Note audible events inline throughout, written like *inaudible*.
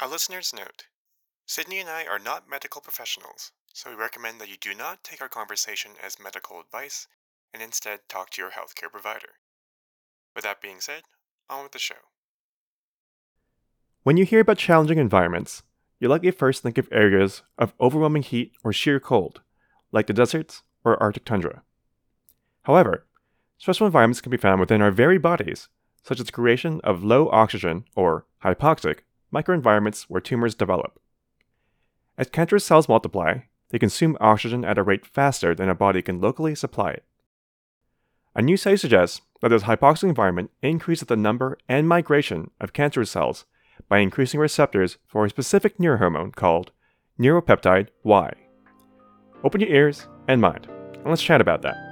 A listener's note Sydney and I are not medical professionals, so we recommend that you do not take our conversation as medical advice and instead talk to your healthcare provider. With that being said, on with the show. When you hear about challenging environments, you likely first think of areas of overwhelming heat or sheer cold, like the deserts or Arctic tundra. However, stressful environments can be found within our very bodies, such as the creation of low oxygen or hypoxic microenvironments where tumors develop. As cancerous cells multiply, they consume oxygen at a rate faster than a body can locally supply it. A new study suggests that this hypoxic environment increases the number and migration of cancerous cells by increasing receptors for a specific neurohormone called neuropeptide Y. Open your ears and mind, and let's chat about that.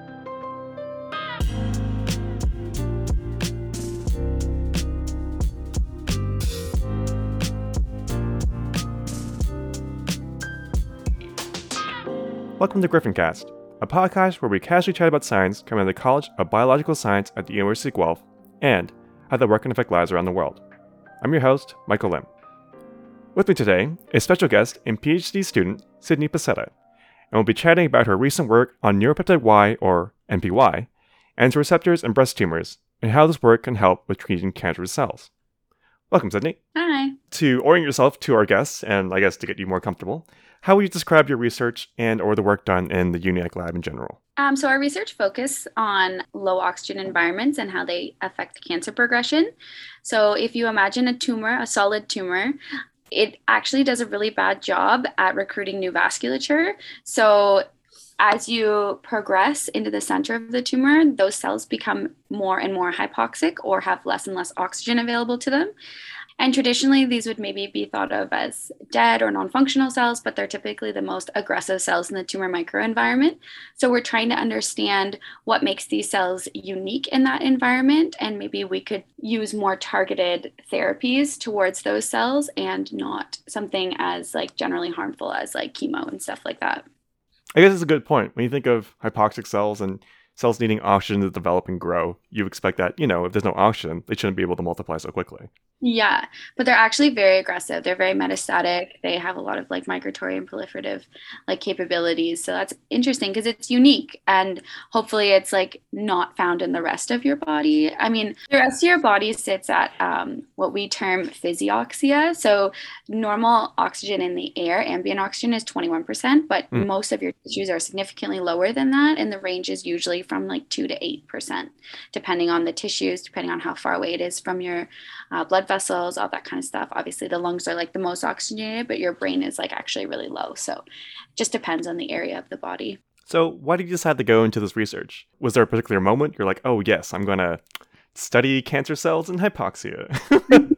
Welcome to Griffincast, a podcast where we casually chat about science coming out of the College of Biological Science at the University of Guelph and how the work can affect lives around the world. I'm your host, Michael Lim. With me today is special guest and PhD student Sydney Pasetta, and we'll be chatting about her recent work on neuropeptide Y, or NPY, and its receptors in breast tumors, and how this work can help with treating cancerous cells. Welcome, Sydney. Hi. To orient yourself to our guests, and I guess to get you more comfortable, how would you describe your research and or the work done in the UNIAC lab in general? Um, so our research focus on low oxygen environments and how they affect cancer progression. So if you imagine a tumor, a solid tumor, it actually does a really bad job at recruiting new vasculature. So as you progress into the center of the tumor, those cells become more and more hypoxic or have less and less oxygen available to them. And traditionally, these would maybe be thought of as dead or non functional cells, but they're typically the most aggressive cells in the tumor microenvironment. So we're trying to understand what makes these cells unique in that environment. And maybe we could use more targeted therapies towards those cells and not something as like generally harmful as like chemo and stuff like that. I guess it's a good point. When you think of hypoxic cells and cells needing oxygen to develop and grow, you expect that, you know, if there's no oxygen, they shouldn't be able to multiply so quickly. Yeah, but they're actually very aggressive. They're very metastatic. They have a lot of like migratory and proliferative like capabilities. So that's interesting because it's unique and hopefully it's like not found in the rest of your body. I mean, the rest of your body sits at um, what we term physioxia. So normal oxygen in the air, ambient oxygen is 21%, but mm. most of your tissues are significantly lower than that. And the range is usually from like 2 to 8%, depending on the tissues, depending on how far away it is from your uh, blood vessels, all that kind of stuff. Obviously, the lungs are like the most oxygenated, but your brain is like actually really low. So just depends on the area of the body. So, why did you decide to go into this research? Was there a particular moment you're like, oh, yes, I'm going to study cancer cells and hypoxia? *laughs*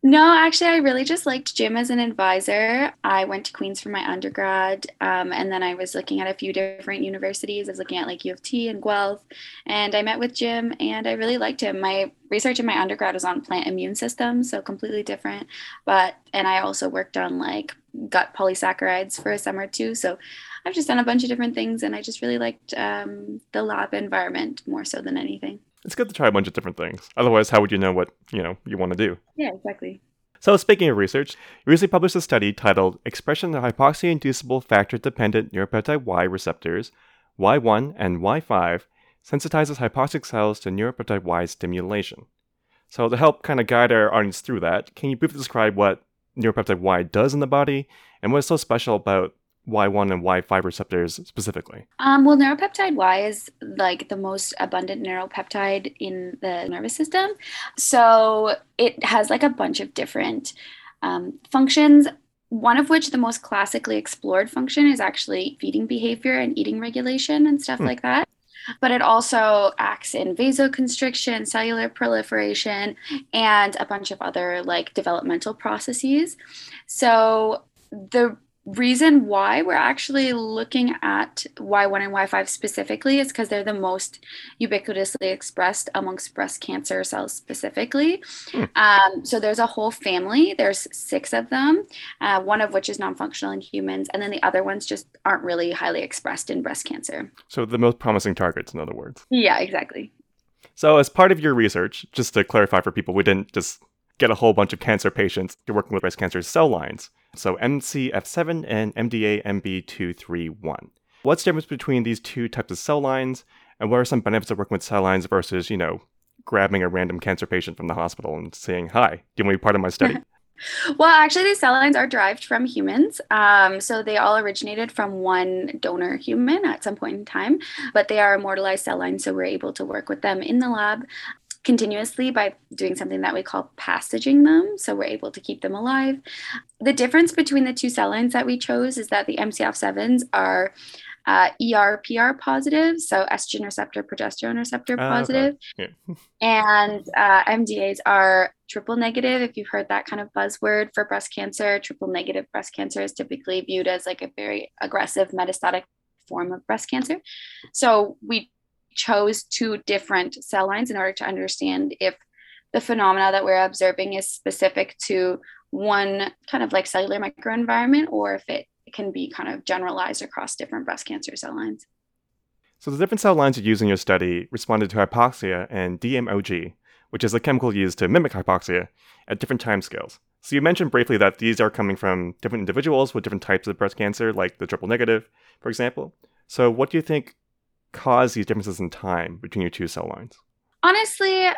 No, actually, I really just liked Jim as an advisor. I went to Queens for my undergrad, um, and then I was looking at a few different universities. I was looking at like U of T and Guelph, and I met with Jim, and I really liked him. My research in my undergrad was on plant immune systems, so completely different. But and I also worked on like gut polysaccharides for a summer too. So I've just done a bunch of different things, and I just really liked um, the lab environment more so than anything it's good to try a bunch of different things. Otherwise, how would you know what you know you want to do? Yeah, exactly. So, speaking of research, you recently published a study titled "Expression of Hypoxia-Inducible Factor-Dependent Neuropeptide Y Receptors Y1 and Y5 Sensitizes Hypoxic Cells to Neuropeptide Y Stimulation." So, to help kind of guide our audience through that, can you briefly describe what neuropeptide Y does in the body and what's so special about Y1 and Y5 receptors specifically? Um, well, neuropeptide Y is like the most abundant neuropeptide in the nervous system. So it has like a bunch of different um, functions. One of which, the most classically explored function, is actually feeding behavior and eating regulation and stuff hmm. like that. But it also acts in vasoconstriction, cellular proliferation, and a bunch of other like developmental processes. So the reason why we're actually looking at Y1 and Y5 specifically is because they're the most ubiquitously expressed amongst breast cancer cells specifically. Hmm. Um, so there's a whole family, there's six of them, uh, one of which is non functional in humans, and then the other ones just aren't really highly expressed in breast cancer. So the most promising targets, in other words. Yeah, exactly. So, as part of your research, just to clarify for people, we didn't just get a whole bunch of cancer patients you're working with breast cancer cell lines. So MCF7 and MDA MB231. What's the difference between these two types of cell lines, and what are some benefits of working with cell lines versus, you know, grabbing a random cancer patient from the hospital and saying, "Hi, do you want to be part of my study?" *laughs* well, actually, these cell lines are derived from humans. Um, so they all originated from one donor human at some point in time, but they are immortalized cell lines. So we're able to work with them in the lab continuously by doing something that we call passaging them. So we're able to keep them alive. The difference between the two cell lines that we chose is that the MCF7s are uh, ERPR positive, so estrogen receptor, progesterone receptor ah, positive. Okay. Yeah. *laughs* and uh, MDAs are triple negative. If you've heard that kind of buzzword for breast cancer, triple negative breast cancer is typically viewed as like a very aggressive metastatic form of breast cancer. So we chose two different cell lines in order to understand if the phenomena that we're observing is specific to one kind of like cellular microenvironment or if it can be kind of generalized across different breast cancer cell lines. So the different cell lines you used in your study responded to hypoxia and DMOG, which is a chemical used to mimic hypoxia at different time scales. So you mentioned briefly that these are coming from different individuals with different types of breast cancer, like the triple negative, for example. So what do you think caused these differences in time between your two cell lines? Honestly,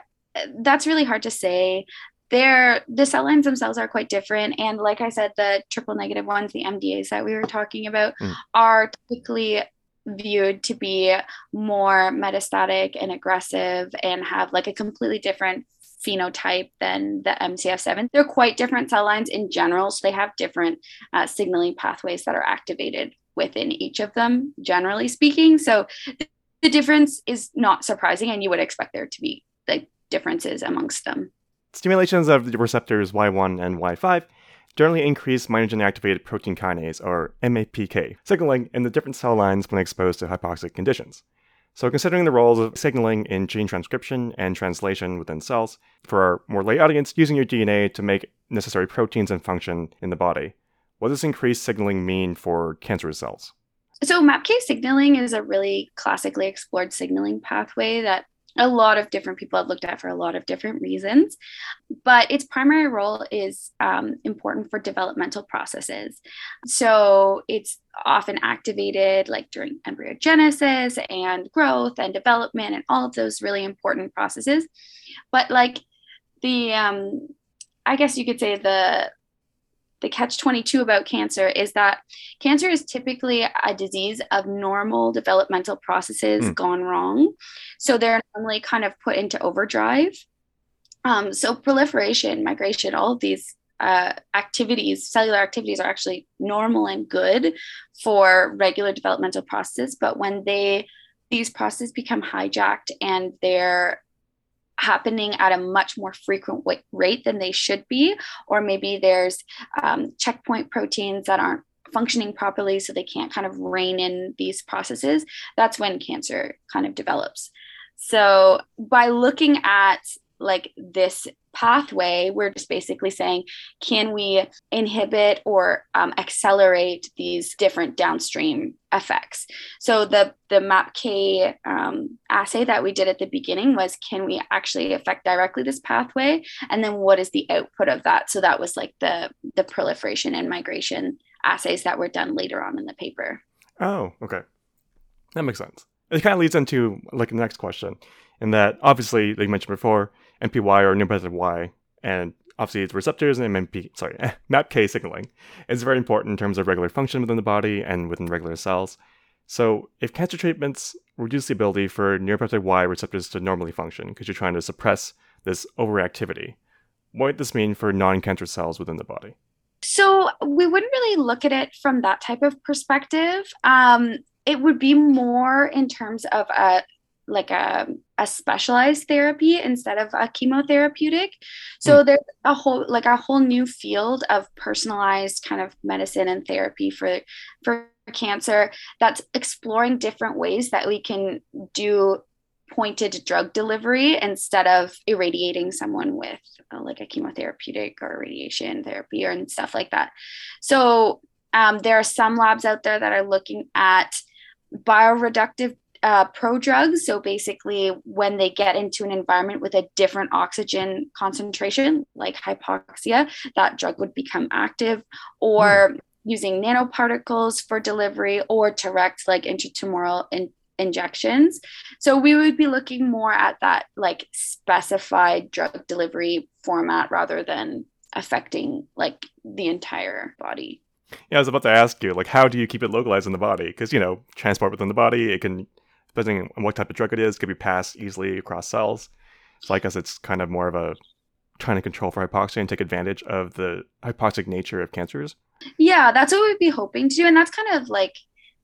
that's really hard to say they're the cell lines themselves are quite different and like i said the triple negative ones the mdas that we were talking about mm. are typically viewed to be more metastatic and aggressive and have like a completely different phenotype than the MCF7. They're quite different cell lines in general, so they have different uh, signaling pathways that are activated within each of them, generally speaking. So the difference is not surprising, and you would expect there to be like differences amongst them. Stimulations of the receptors Y1 and Y5 generally increase mitogen activated protein kinase, or MAPK, signaling in the different cell lines when exposed to hypoxic conditions. So, considering the roles of signaling in gene transcription and translation within cells, for our more lay audience, using your DNA to make necessary proteins and function in the body, what does increased signaling mean for cancerous cells? So, MAPK signaling is a really classically explored signaling pathway that a lot of different people have looked at for a lot of different reasons. But its primary role is um, important for developmental processes. So it's often activated like during embryogenesis and growth and development and all of those really important processes. But like the, um, I guess you could say the the catch 22 about cancer is that cancer is typically a disease of normal developmental processes mm. gone wrong. So they're normally kind of put into overdrive. Um, so proliferation, migration, all of these uh, activities, cellular activities are actually normal and good for regular developmental processes. But when they these processes become hijacked and they're happening at a much more frequent rate than they should be, or maybe there's um, checkpoint proteins that aren't functioning properly, so they can't kind of rein in these processes, that's when cancer kind of develops. So, by looking at like this pathway, we're just basically saying, can we inhibit or um, accelerate these different downstream effects? So the the MAPK um, assay that we did at the beginning was, can we actually affect directly this pathway? And then what is the output of that? So that was like the the proliferation and migration assays that were done later on in the paper. Oh, okay, that makes sense. It kind of leads into like the next question, in that obviously, like you mentioned before MPY or neuropeptide Y, and obviously its receptors and MP, sorry, *laughs* MAPK signaling is very important in terms of regular function within the body and within regular cells. So if cancer treatments reduce the ability for neuropeptide Y receptors to normally function because you're trying to suppress this overactivity, what might this mean for non-cancer cells within the body? So we wouldn't really look at it from that type of perspective. Um, it would be more in terms of a like a, a specialized therapy instead of a chemotherapeutic so mm. there's a whole like a whole new field of personalized kind of medicine and therapy for for cancer that's exploring different ways that we can do pointed drug delivery instead of irradiating someone with uh, like a chemotherapeutic or radiation therapy or and stuff like that so um, there are some labs out there that are looking at bioreductive uh, prodrugs. So basically, when they get into an environment with a different oxygen concentration, like hypoxia, that drug would become active, or mm. using nanoparticles for delivery, or direct like intratumoral in- injections. So we would be looking more at that like specified drug delivery format rather than affecting like the entire body. Yeah, I was about to ask you, like, how do you keep it localized in the body? Because, you know, transport within the body, it can depending on what type of drug it is, could be passed easily across cells. So I guess it's kind of more of a trying to control for hypoxia and take advantage of the hypoxic nature of cancers. Yeah, that's what we'd be hoping to do. And that's kind of like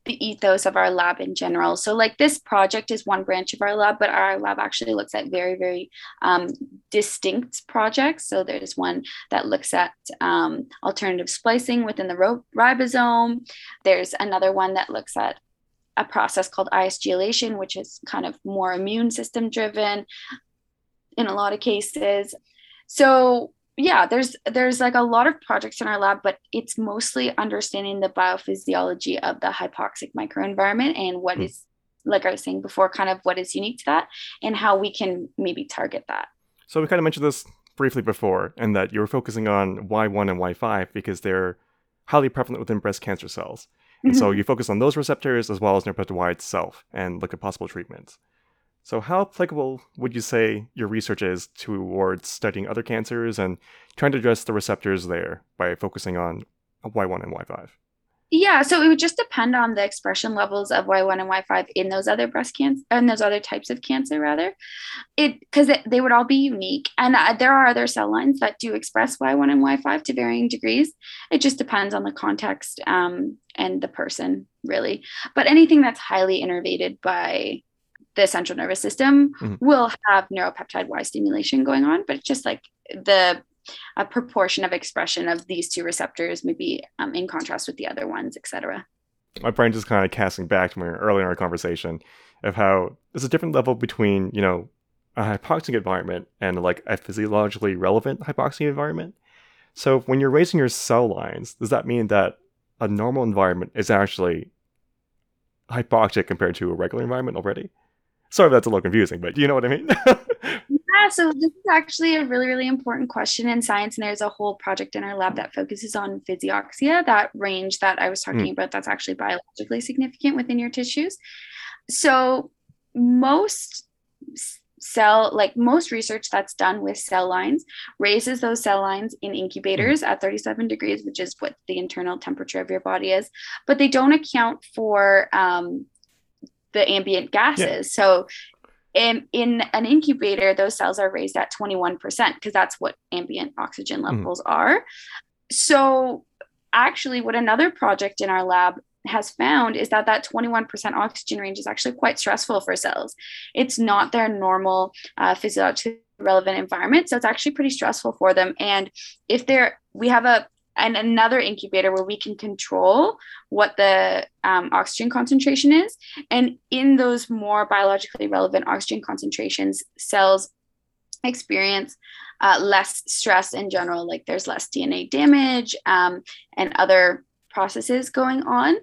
the ethos of our lab in general. So, like this project is one branch of our lab, but our lab actually looks at very, very um, distinct projects. So, there's one that looks at um, alternative splicing within the ribosome. There's another one that looks at a process called ISGylation, which is kind of more immune system driven in a lot of cases. So yeah, there's there's like a lot of projects in our lab, but it's mostly understanding the biophysiology of the hypoxic microenvironment and what mm. is, like I was saying before, kind of what is unique to that and how we can maybe target that. So we kind of mentioned this briefly before, and that you were focusing on Y1 and Y5 because they're highly prevalent within breast cancer cells. And mm-hmm. so *laughs* you focus on those receptors as well as neuropeptide Y itself and look at possible treatments. So, how applicable would you say your research is towards studying other cancers and trying to address the receptors there by focusing on Y1 and Y5? Yeah, so it would just depend on the expression levels of Y1 and Y5 in those other breast cancer and those other types of cancer, rather. It because they would all be unique, and uh, there are other cell lines that do express Y1 and Y5 to varying degrees. It just depends on the context um, and the person, really. But anything that's highly innervated by the central nervous system mm-hmm. will have neuropeptide Y stimulation going on, but it's just like the a proportion of expression of these two receptors, maybe um, in contrast with the other ones, etc. My brain just kind of casting back to earlier in our conversation of how there's a different level between you know a hypoxic environment and like a physiologically relevant hypoxic environment. So when you're raising your cell lines, does that mean that a normal environment is actually hypoxic compared to a regular environment already? Sorry if that's a little confusing, but you know what I mean? *laughs* Yeah, so this is actually a really, really important question in science. And there's a whole project in our lab that focuses on physioxia, that range that I was talking mm. about that's actually biologically significant within your tissues. So most cell like most research that's done with cell lines raises those cell lines in incubators mm. at 37 degrees which is what the internal temperature of your body is but they don't account for um, the ambient gases yeah. so in, in an incubator, those cells are raised at 21% because that's what ambient oxygen mm. levels mm. are. So, actually, what another project in our lab has found is that that 21% oxygen range is actually quite stressful for cells. It's not their normal uh, physiologically relevant environment. So it's actually pretty stressful for them. And if they're, we have a and another incubator where we can control what the um, oxygen concentration is. And in those more biologically relevant oxygen concentrations, cells experience uh, less stress in general, like there's less DNA damage um, and other processes going on.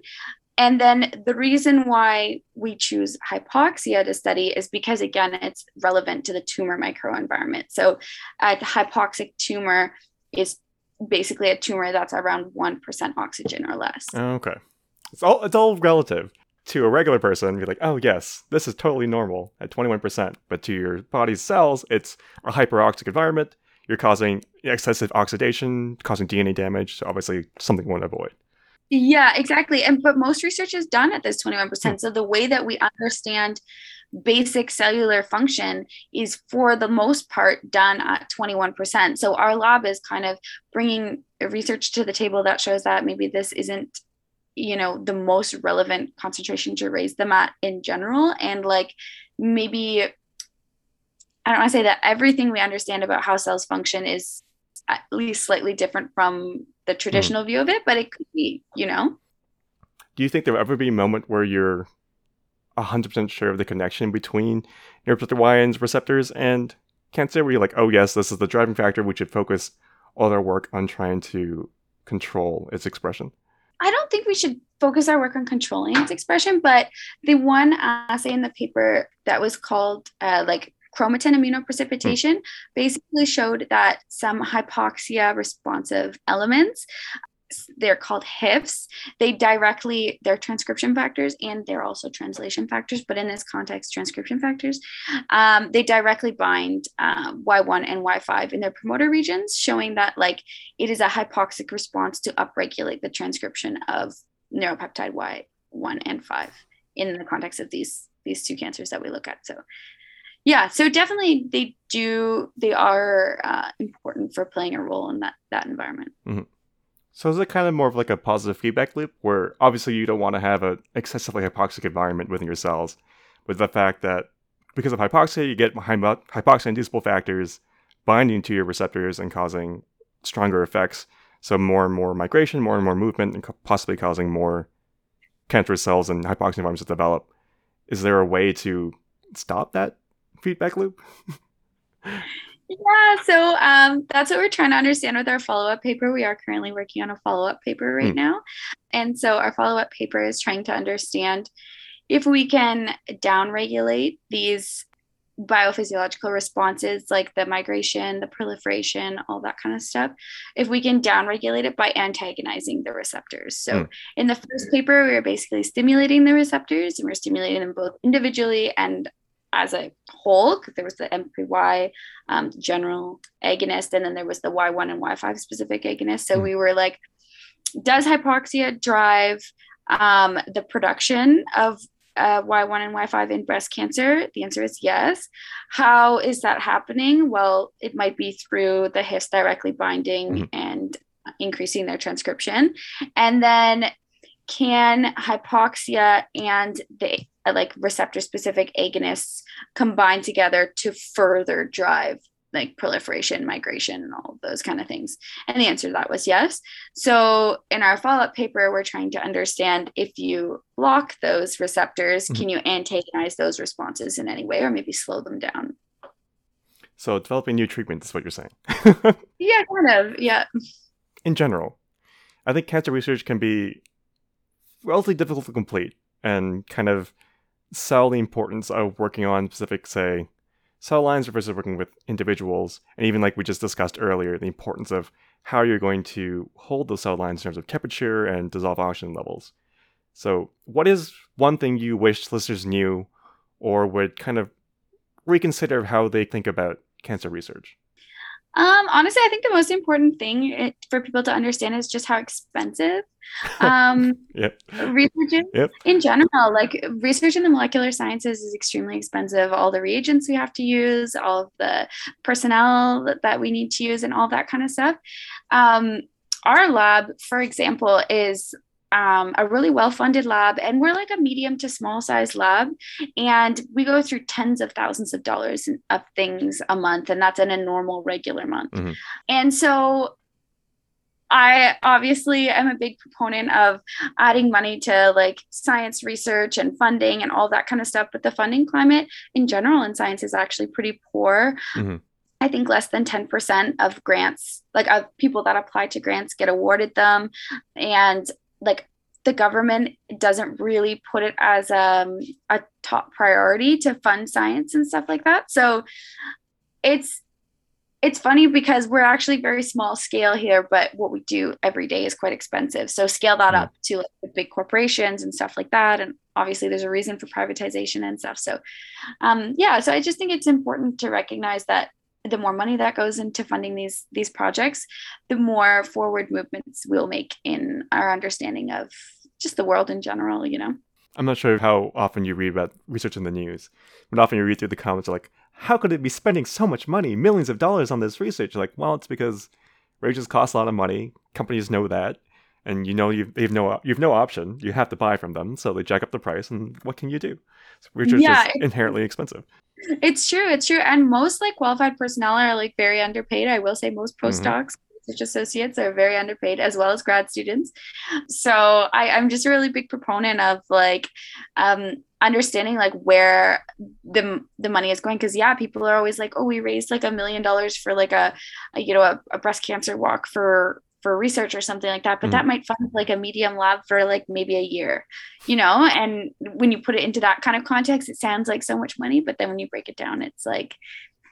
And then the reason why we choose hypoxia to study is because, again, it's relevant to the tumor microenvironment. So, a hypoxic tumor is basically a tumor that's around 1% oxygen or less. Okay. It's all it's all relative. To a regular person, be like, oh yes, this is totally normal at 21%. But to your body's cells, it's a hyperoxic environment. You're causing excessive oxidation, causing DNA damage. So obviously something we want to avoid. Yeah, exactly. And but most research is done at this 21%. Hmm. So the way that we understand basic cellular function is for the most part done at 21%. So our lab is kind of bringing research to the table that shows that maybe this isn't you know the most relevant concentration to raise them at in general and like maybe i don't want to say that everything we understand about how cells function is at least slightly different from the traditional mm. view of it but it could be you know do you think there will ever be a moment where you're 100% sure of the connection between neuropeptide Y receptors and cancer, where you're like, oh, yes, this is the driving factor. We should focus all our work on trying to control its expression. I don't think we should focus our work on controlling its expression, but the one assay in the paper that was called uh, like chromatin immunoprecipitation mm. basically showed that some hypoxia responsive elements they're called HIFs. They directly, they're transcription factors and they're also translation factors, but in this context, transcription factors. Um, they directly bind uh, Y1 and Y5 in their promoter regions, showing that like it is a hypoxic response to upregulate the transcription of neuropeptide Y1 and 5 in the context of these these two cancers that we look at. So yeah so definitely they do they are uh, important for playing a role in that that environment mm-hmm. So is it kind of more of like a positive feedback loop where obviously you don't want to have an excessively hypoxic environment within your cells, with the fact that because of hypoxia, you get hypoxia inducible factors binding to your receptors and causing stronger effects. So more and more migration, more and more movement, and possibly causing more cancerous cells and hypoxic environments to develop. Is there a way to stop that feedback loop? Yeah, so um, that's what we're trying to understand with our follow up paper. We are currently working on a follow up paper right mm. now. And so our follow up paper is trying to understand if we can downregulate these biophysiological responses like the migration, the proliferation, all that kind of stuff, if we can downregulate it by antagonizing the receptors. So mm. in the first paper, we were basically stimulating the receptors and we're stimulating them both individually and as a whole because there was the MPY um, general agonist, and then there was the Y1 and Y5 specific agonist. So mm. we were like, does hypoxia drive um, the production of uh, Y1 and Y5 in breast cancer? The answer is yes. How is that happening? Well, it might be through the HIFs directly binding mm and increasing their transcription. And then can hypoxia and the like receptor specific agonists combine together to further drive like proliferation, migration, and all those kind of things? And the answer to that was yes. So in our follow-up paper, we're trying to understand if you block those receptors, mm-hmm. can you antagonize those responses in any way or maybe slow them down? So developing new treatments is what you're saying. *laughs* yeah, kind of. Yeah. In general, I think cancer research can be relatively difficult to complete and kind of sell the importance of working on specific, say, cell lines versus working with individuals. And even like we just discussed earlier, the importance of how you're going to hold those cell lines in terms of temperature and dissolved oxygen levels. So, what is one thing you wish listeners knew or would kind of reconsider how they think about cancer research? Um, honestly, I think the most important thing it, for people to understand is just how expensive *laughs* um, yep. research yep. in general. Like research in the molecular sciences is extremely expensive. All the reagents we have to use, all of the personnel that, that we need to use, and all that kind of stuff. Um, our lab, for example, is um, a really well funded lab, and we're like a medium to small size lab. And we go through tens of thousands of dollars of things a month, and that's in a normal, regular month. Mm-hmm. And so I obviously am a big proponent of adding money to like science research and funding and all that kind of stuff. But the funding climate in general in science is actually pretty poor. Mm-hmm. I think less than 10% of grants, like of people that apply to grants, get awarded them. And like the government doesn't really put it as um, a top priority to fund science and stuff like that. So it's it's funny because we're actually very small scale here, but what we do every day is quite expensive. So scale that up to like the big corporations and stuff like that. And obviously there's a reason for privatization and stuff. So um, yeah, so I just think it's important to recognize that the more money that goes into funding these these projects, the more forward movements we'll make in our understanding of just the world in general, you know. I'm not sure how often you read about research in the news, but often you read through the comments like, how could it be spending so much money, millions of dollars on this research? Like, well, it's because reagents cost a lot of money. Companies know that, and you know you've they've no you've no option. You have to buy from them, so they jack up the price. And what can you do? So research yeah, is inherently expensive. It's true. It's true. And most like qualified personnel are like very underpaid. I will say most postdocs, mm-hmm. research associates are very underpaid as well as grad students. So I, I'm just a really big proponent of like um, understanding like where the the money is going because yeah people are always like oh we raised like a million dollars for like a, a you know a, a, breast cancer walk for for research or something like that but Mhm. that might fund like a medium lab for like maybe a year you know and when you put it into that kind of context it sounds like so much money but then when you break it down it's like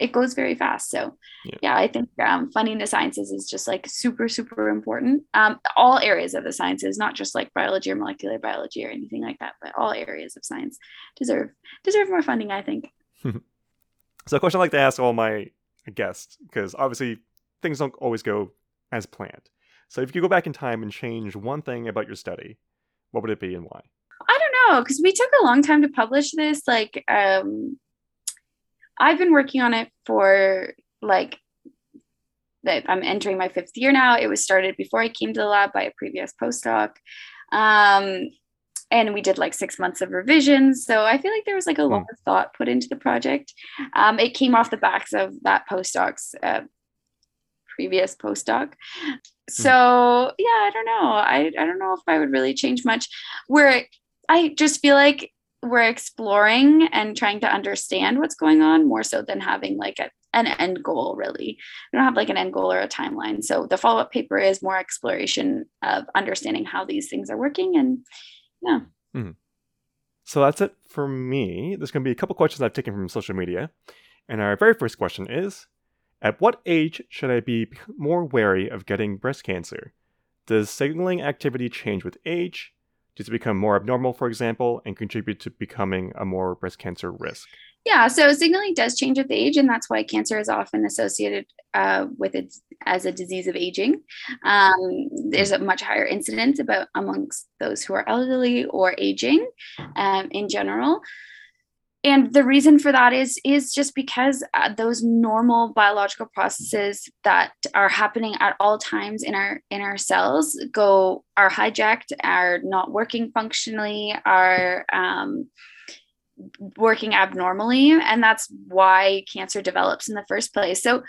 it goes very fast so Yeah. yeah, i think um, funding the sciences is just like super super important um, all areas of the sciences not just like biology or molecular biology or anything like that but all areas of science deserve deserve more funding i think *laughs* So, a question I like to ask all my guests, because obviously things don't always go as planned. So, if you could go back in time and change one thing about your study, what would it be and why? I don't know because we took a long time to publish this. Like, um, I've been working on it for like that. I'm entering my fifth year now. It was started before I came to the lab by a previous postdoc, um, and we did like six months of revisions. So I feel like there was like a lot of thought put into the project. Um, it came off the backs of that postdoc's uh, previous postdoc. Hmm. So yeah, I don't know. I I don't know if I would really change much. We're I just feel like we're exploring and trying to understand what's going on more so than having like a, an end goal really we don't have like an end goal or a timeline so the follow-up paper is more exploration of understanding how these things are working and yeah hmm. So, that's it for me. There's going to be a couple questions I've taken from social media. And our very first question is At what age should I be more wary of getting breast cancer? Does signaling activity change with age? Does it become more abnormal, for example, and contribute to becoming a more breast cancer risk? Yeah, so signaling does change with age, and that's why cancer is often associated uh, with it as a disease of aging. Um, there's a much higher incidence about amongst those who are elderly or aging um, in general. And the reason for that is is just because uh, those normal biological processes that are happening at all times in our in our cells go are hijacked, are not working functionally, are um, working abnormally and that's why cancer develops in the first place. So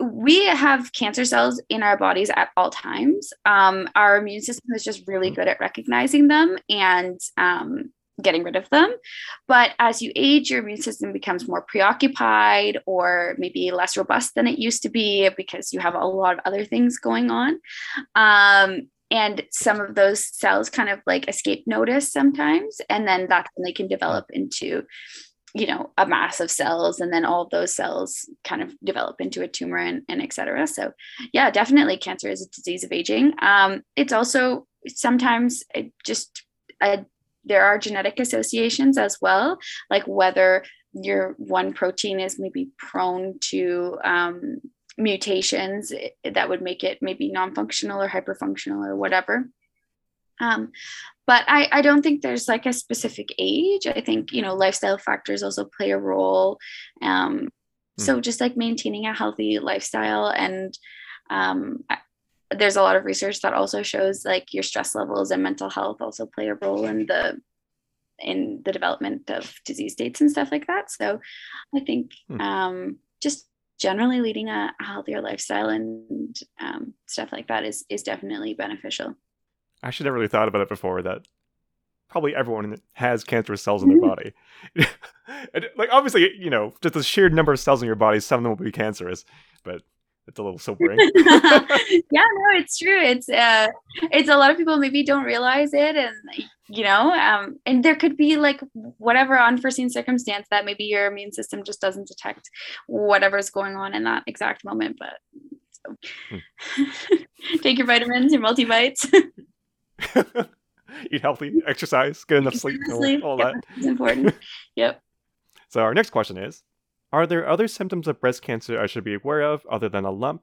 we have cancer cells in our bodies at all times. Um, our immune system is just really good at recognizing them and um, getting rid of them. But as you age your immune system becomes more preoccupied or maybe less robust than it used to be because you have a lot of other things going on. Um, and some of those cells kind of like escape notice sometimes and then that's when they can develop into you know a mass of cells and then all those cells kind of develop into a tumor and, and et cetera. So yeah definitely cancer is a disease of aging. Um, it's also sometimes it just a, there are genetic associations as well like whether your one protein is maybe prone to um, mutations that would make it maybe non-functional or hyperfunctional or whatever. Um, but I, I don't think there's like a specific age. I think you know lifestyle factors also play a role. Um, so just like maintaining a healthy lifestyle and um, there's a lot of research that also shows like your stress levels and mental health also play a role in the in the development of disease states and stuff like that so i think Hmm. um, just generally leading a, healthier lifestyle and um, stuff like that is is definitely beneficial. I actually never really thought about it before that probably everyone has cancerous cells in their *laughs* body. *laughs* like obviously, you know, just the sheer number of cells in your body, some of them will be cancerous, but it's a little sobering. *laughs* yeah, no, it's true. It's uh it's a lot of people maybe don't realize it and you know, um and there could be like whatever unforeseen circumstance that maybe your immune system just doesn't detect whatever's going on in that exact moment, but so. *laughs* take your vitamins, your multivites. *laughs* Eat healthy, exercise, get enough sleep, all, Sleep, all yep, that. It's important. Yep. So our next question is Are there other symptoms of breast cancer I should be aware of other than a lump?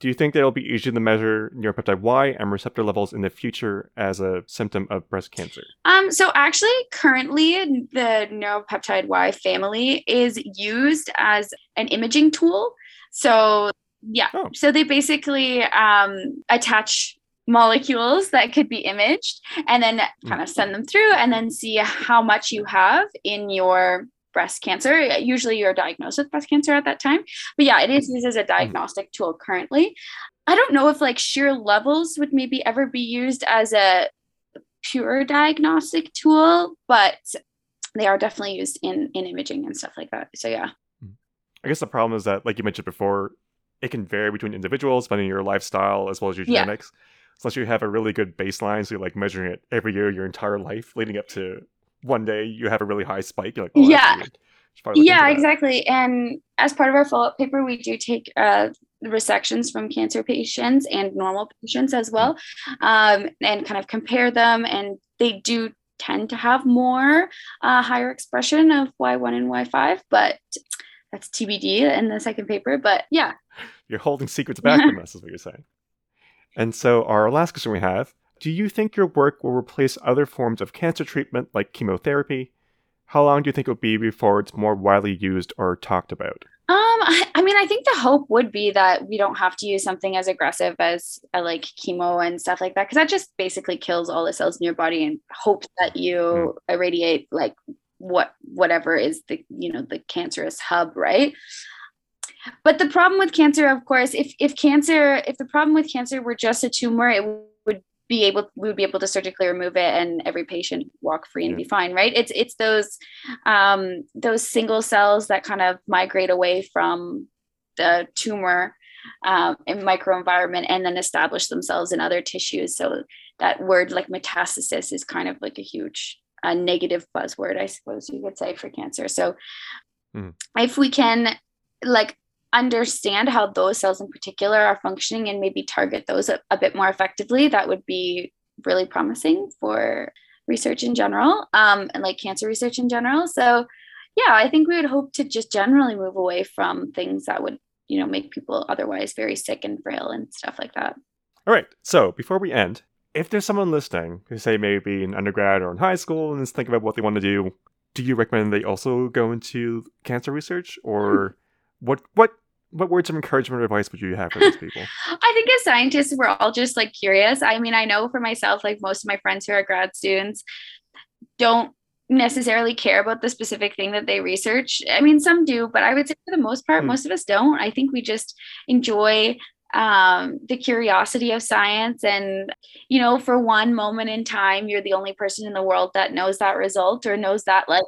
Do you think that it'll be easier to measure neuropeptide Y and receptor levels in the future as a symptom of breast cancer? Um, so actually, currently, the neuropeptide Y family is used as an imaging tool. So yeah, Oh. so they basically um, attach molecules that could be imaged and then kind of send them through and then see how much you have in your breast cancer. Usually you're diagnosed with breast cancer at that time. But yeah, it is used as a mm. diagnostic tool currently. I don't know if like sheer levels would maybe ever be used as a pure diagnostic tool, but they are definitely used in in imaging and stuff like that. So yeah. Mm. I guess the problem is that, like you mentioned before, it can vary between individuals depending on your lifestyle as well as your Yeah. genetics. So unless you have a really good baseline, so you're like measuring it every year your entire life, leading up to one day you have a really high spike. You're like, oh, Yeah. weird. Should probably look yeah exactly and as part of our follow-up paper we do take uh, resections from cancer patients and normal patients as well um, and kind of compare them and they do tend to have more uh, higher expression of y1 and y5 but that's tbd in the second paper but yeah You're holding secrets back from us, is what you're saying. And so, our last question we have Do you think your work will replace other forms of cancer treatment like chemotherapy? How long do you think it will be before it's more widely used or talked about? Um, I, I mean, I think the hope would be that we don't have to use something as aggressive as uh, like chemo and stuff like that, because that just basically kills all the cells in your body and hopes that you irradiate like what whatever is the you know the cancerous hub, right? But the problem with cancer, of course, if if cancer, if the problem with cancer were just a tumor, it would be able we would be able to surgically remove it and every patient walk free and be fine, right? It's it's those um, those single cells that kind of migrate away from the tumor um, and microenvironment and then establish themselves in other tissues. So that word like metastasis is kind of like a huge uh, negative buzzword, I suppose you could say for cancer. So Mm. if we can like understand how those cells in particular are functioning and maybe target those a, a bit more effectively, that would be really promising for research in general um, and like cancer research in general. So yeah, I think we would hope to just generally move away from things that would, you know, make people otherwise very sick and frail and stuff like that. All right, so before we end, if there's someone listening who say maybe in undergrad or in high school and is thinking about what they want to do, do you recommend they also go into cancer research, or *laughs* what what what words of encouragement or advice would you have for these people? *laughs* I think as scientists, we're all just like curious. I mean, I know for myself, like most of my friends who are grad students don't necessarily care about the specific thing that they research. I mean, some do, but I would say for the most part, Hmm. most of us don't. I think we just enjoy um, the curiosity of science. And, you know, for one moment in time, you're the only person in the world that knows that result or knows that like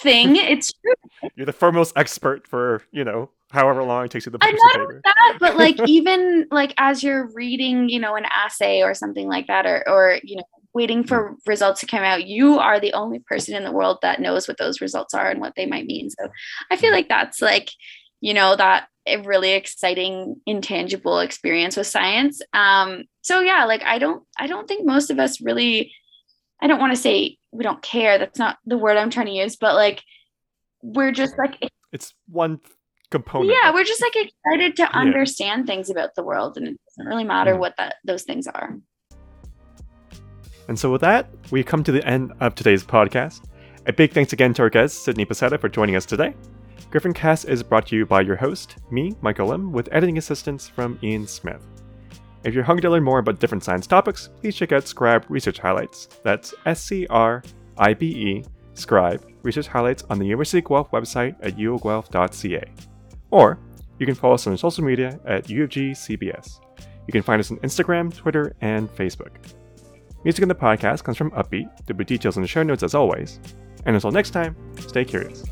thing. It's true. You're the foremost expert for you know however long it takes you to I'm publish not the paper. that, but like *laughs* even like as you're reading, you know, an essay or something like that, or or you know, waiting for results to come out, you are the only person in the world that knows what those results are and what they might mean. So I feel like that's like, you know, that a really exciting intangible experience with science. Um, so yeah, like I don't I don't think most of us really I don't want to say we don't care. That's not the word I'm trying to use, but like we're just like It's one component. yeah we're just like excited to understand things about the world and it doesn't really matter Mm. what that those things are And so with that, we come to the end of today's podcast. A big thanks again to our guest, Sydney Pasetta, for joining us today. Griffin Cast is brought to you by your host, me, Michael Lim, with editing assistance from Ian Smith. If you're hungry to learn more about different science topics, please check out Scribe Research Highlights. That's S C R I B E, Scribe Research Highlights on the University of Guelph website at uoguelph.ca. Or you can follow us on social media at UFGCBS. You can find us on Instagram, Twitter, and Facebook. Music in the podcast comes from Upbeat. There'll be details in the show notes as always. And until next time, stay curious.